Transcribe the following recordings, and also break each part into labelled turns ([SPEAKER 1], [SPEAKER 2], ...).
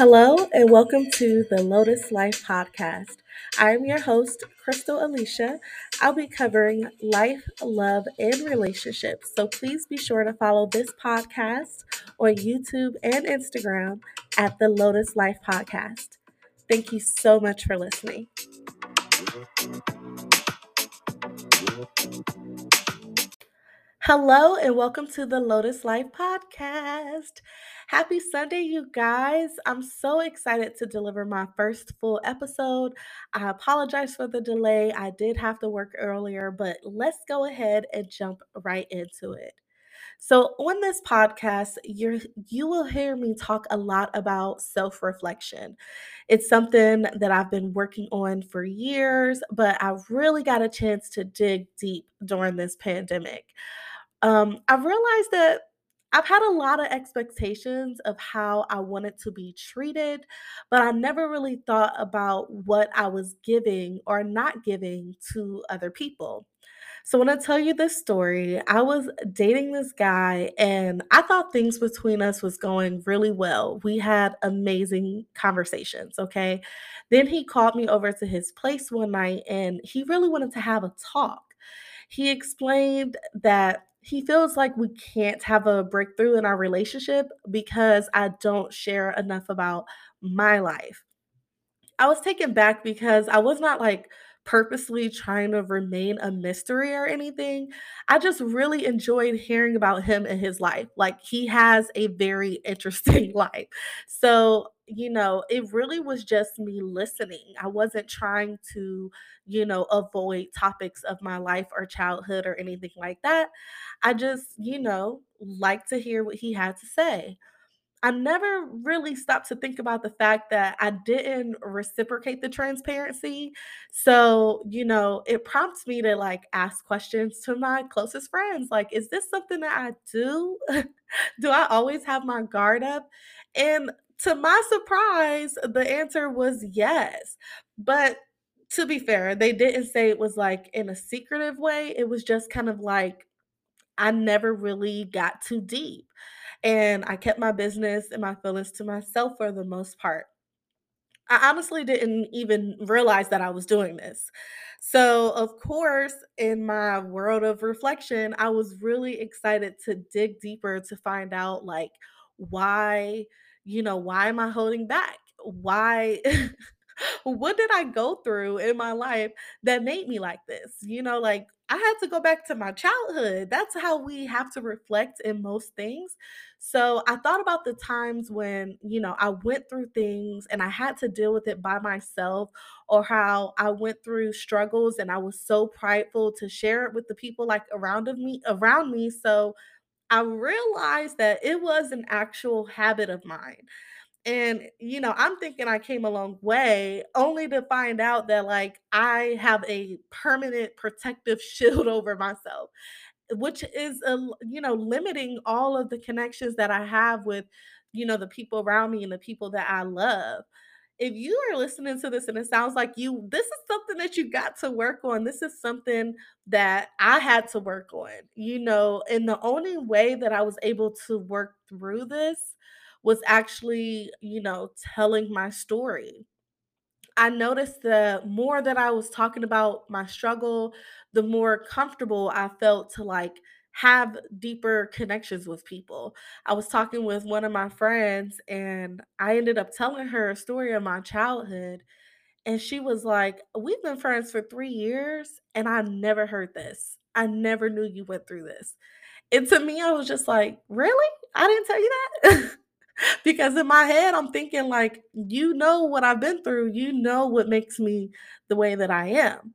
[SPEAKER 1] Hello, and welcome to the Lotus Life Podcast. I am your host, Crystal Alicia. I'll be covering life, love, and relationships. So please be sure to follow this podcast on YouTube and Instagram at the Lotus Life Podcast. Thank you so much for listening. Hello, and welcome to the Lotus Life Podcast. Happy Sunday, you guys. I'm so excited to deliver my first full episode. I apologize for the delay. I did have to work earlier, but let's go ahead and jump right into it. So, on this podcast, you you will hear me talk a lot about self-reflection. It's something that I've been working on for years, but I really got a chance to dig deep during this pandemic. Um, I've realized that I've had a lot of expectations of how I wanted to be treated, but I never really thought about what I was giving or not giving to other people. So, when I tell you this story, I was dating this guy and I thought things between us was going really well. We had amazing conversations, okay? Then he called me over to his place one night and he really wanted to have a talk. He explained that he feels like we can't have a breakthrough in our relationship because I don't share enough about my life. I was taken back because I was not like purposely trying to remain a mystery or anything. I just really enjoyed hearing about him and his life. Like he has a very interesting life. So, you know, it really was just me listening. I wasn't trying to, you know, avoid topics of my life or childhood or anything like that. I just, you know, like to hear what he had to say. I never really stopped to think about the fact that I didn't reciprocate the transparency. So, you know, it prompts me to like ask questions to my closest friends like, is this something that I do? do I always have my guard up? And to my surprise, the answer was yes. But to be fair, they didn't say it was like in a secretive way. It was just kind of like, I never really got too deep. And I kept my business and my feelings to myself for the most part. I honestly didn't even realize that I was doing this. So, of course, in my world of reflection, I was really excited to dig deeper to find out like why, you know, why am I holding back? Why what did I go through in my life that made me like this? You know, like I had to go back to my childhood. That's how we have to reflect in most things. So I thought about the times when, you know, I went through things and I had to deal with it by myself, or how I went through struggles and I was so prideful to share it with the people like around of me around me. So I realized that it was an actual habit of mine. And, you know, I'm thinking I came a long way only to find out that, like, I have a permanent protective shield over myself, which is, a, you know, limiting all of the connections that I have with, you know, the people around me and the people that I love. If you are listening to this and it sounds like you, this is something that you got to work on. This is something that I had to work on, you know, and the only way that I was able to work through this was actually, you know, telling my story. I noticed the more that I was talking about my struggle, the more comfortable I felt to like have deeper connections with people. I was talking with one of my friends and I ended up telling her a story of my childhood. And she was like, We've been friends for three years and I never heard this. I never knew you went through this. And to me, I was just like, Really? I didn't tell you that? Because in my head, I'm thinking like, you know what I've been through, you know what makes me the way that I am.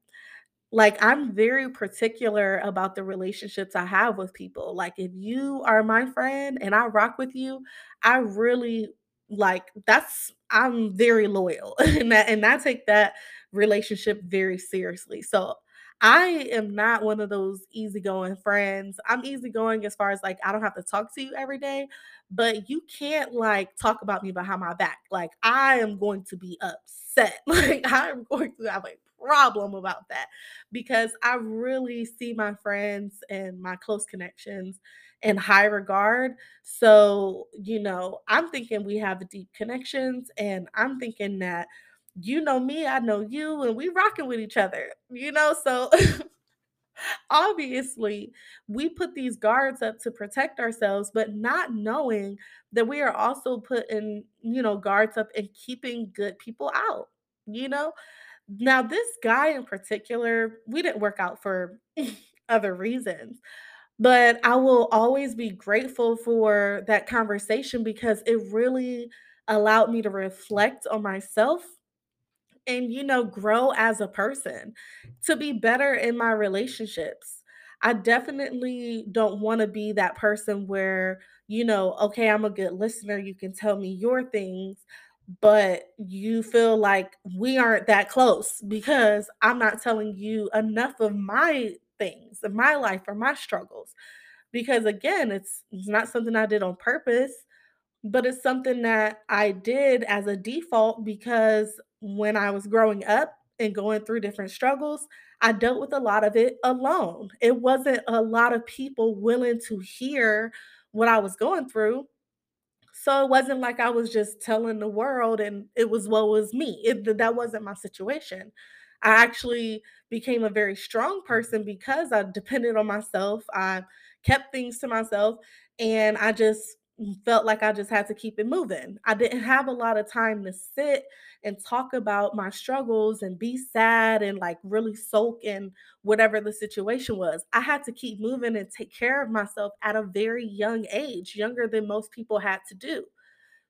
[SPEAKER 1] Like, I'm very particular about the relationships I have with people. Like, if you are my friend and I rock with you, I really like that's I'm very loyal and that and I take that relationship very seriously. So I am not one of those easygoing friends. I'm easygoing as far as like I don't have to talk to you every day, but you can't like talk about me behind my back. Like I am going to be upset. Like I am going to have a problem about that because I really see my friends and my close connections in high regard. So, you know, I'm thinking we have deep connections, and I'm thinking that you know me, I know you, and we rocking with each other, you know? So obviously, we put these guards up to protect ourselves, but not knowing that we are also putting, you know, guards up and keeping good people out, you know? Now, this guy in particular, we didn't work out for other reasons, but I will always be grateful for that conversation because it really allowed me to reflect on myself and you know grow as a person to be better in my relationships. I definitely don't want to be that person where you know okay i'm a good listener you can tell me your things but you feel like we aren't that close because i'm not telling you enough of my things of my life or my struggles because again it's, it's not something i did on purpose but it's something that I did as a default because when I was growing up and going through different struggles, I dealt with a lot of it alone. It wasn't a lot of people willing to hear what I was going through. So it wasn't like I was just telling the world and it was what was me. It, that wasn't my situation. I actually became a very strong person because I depended on myself. I kept things to myself and I just felt like I just had to keep it moving. I didn't have a lot of time to sit and talk about my struggles and be sad and like really soak in whatever the situation was. I had to keep moving and take care of myself at a very young age, younger than most people had to do.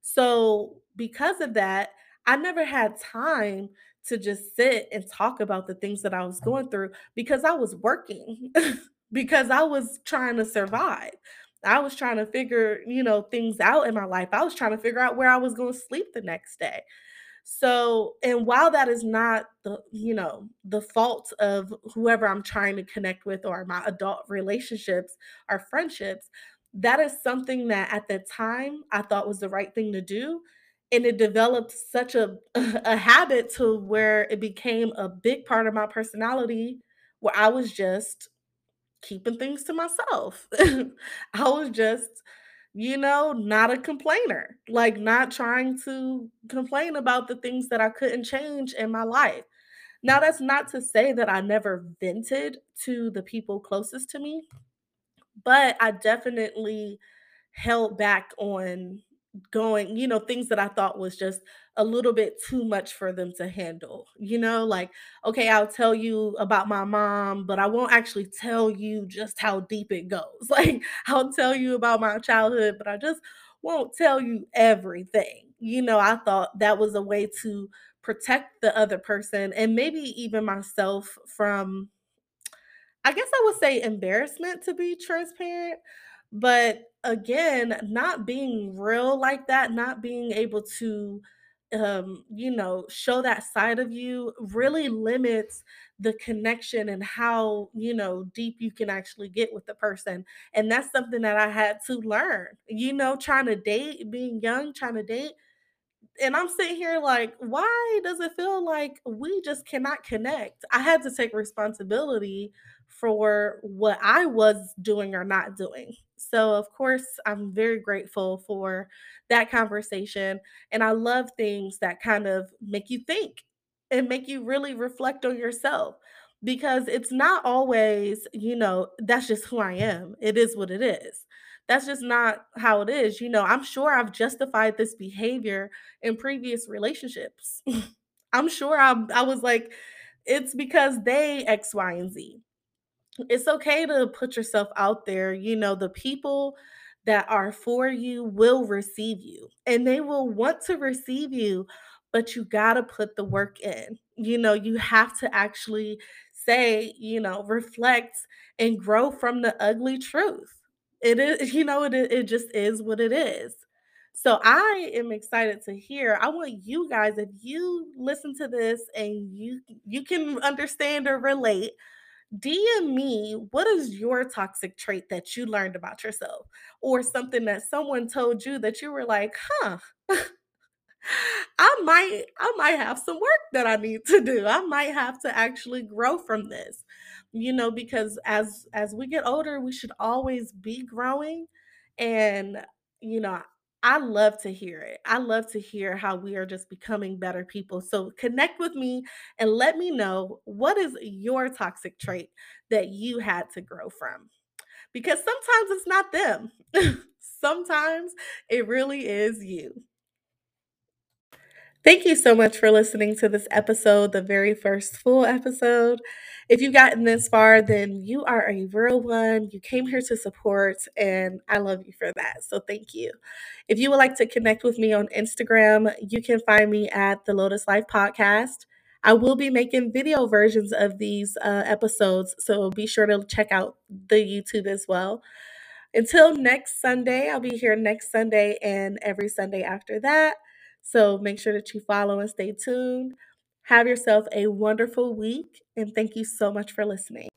[SPEAKER 1] So, because of that, I never had time to just sit and talk about the things that I was going through because I was working, because I was trying to survive. I was trying to figure, you know, things out in my life. I was trying to figure out where I was going to sleep the next day. So, and while that is not the, you know, the fault of whoever I'm trying to connect with or my adult relationships or friendships, that is something that at the time I thought was the right thing to do. And it developed such a, a habit to where it became a big part of my personality where I was just keeping things to myself. I was just, you know, not a complainer, like not trying to complain about the things that I couldn't change in my life. Now, that's not to say that I never vented to the people closest to me, but I definitely held back on going, you know, things that I thought was just a little bit too much for them to handle. You know, like, okay, I'll tell you about my mom, but I won't actually tell you just how deep it goes. Like, I'll tell you about my childhood, but I just won't tell you everything. You know, I thought that was a way to protect the other person and maybe even myself from I guess I would say embarrassment to be transparent, but again, not being real like that, not being able to um, you know, show that side of you really limits the connection and how, you know, deep you can actually get with the person. And that's something that I had to learn. You know, trying to date, being young, trying to date, and I'm sitting here like, why does it feel like we just cannot connect? I had to take responsibility for what I was doing or not doing. So, of course, I'm very grateful for that conversation. And I love things that kind of make you think and make you really reflect on yourself because it's not always, you know, that's just who I am. It is what it is. That's just not how it is. You know, I'm sure I've justified this behavior in previous relationships. I'm sure I I was like, it's because they X, Y, and Z. It's okay to put yourself out there. You know, the people that are for you will receive you and they will want to receive you, but you got to put the work in. You know, you have to actually say, you know, reflect and grow from the ugly truth. It is, you know, it, it just is what it is. So I am excited to hear. I want you guys, if you listen to this and you you can understand or relate, DM me what is your toxic trait that you learned about yourself or something that someone told you that you were like, huh, I might I might have some work that I need to do. I might have to actually grow from this. You know, because as as we get older, we should always be growing and you know, I love to hear it. I love to hear how we are just becoming better people. So connect with me and let me know what is your toxic trait that you had to grow from. Because sometimes it's not them. sometimes it really is you. Thank you so much for listening to this episode, the very first full episode. If you've gotten this far, then you are a real one. You came here to support, and I love you for that. So thank you. If you would like to connect with me on Instagram, you can find me at the Lotus Life Podcast. I will be making video versions of these uh, episodes, so be sure to check out the YouTube as well. Until next Sunday, I'll be here next Sunday and every Sunday after that. So make sure that you follow and stay tuned. Have yourself a wonderful week, and thank you so much for listening.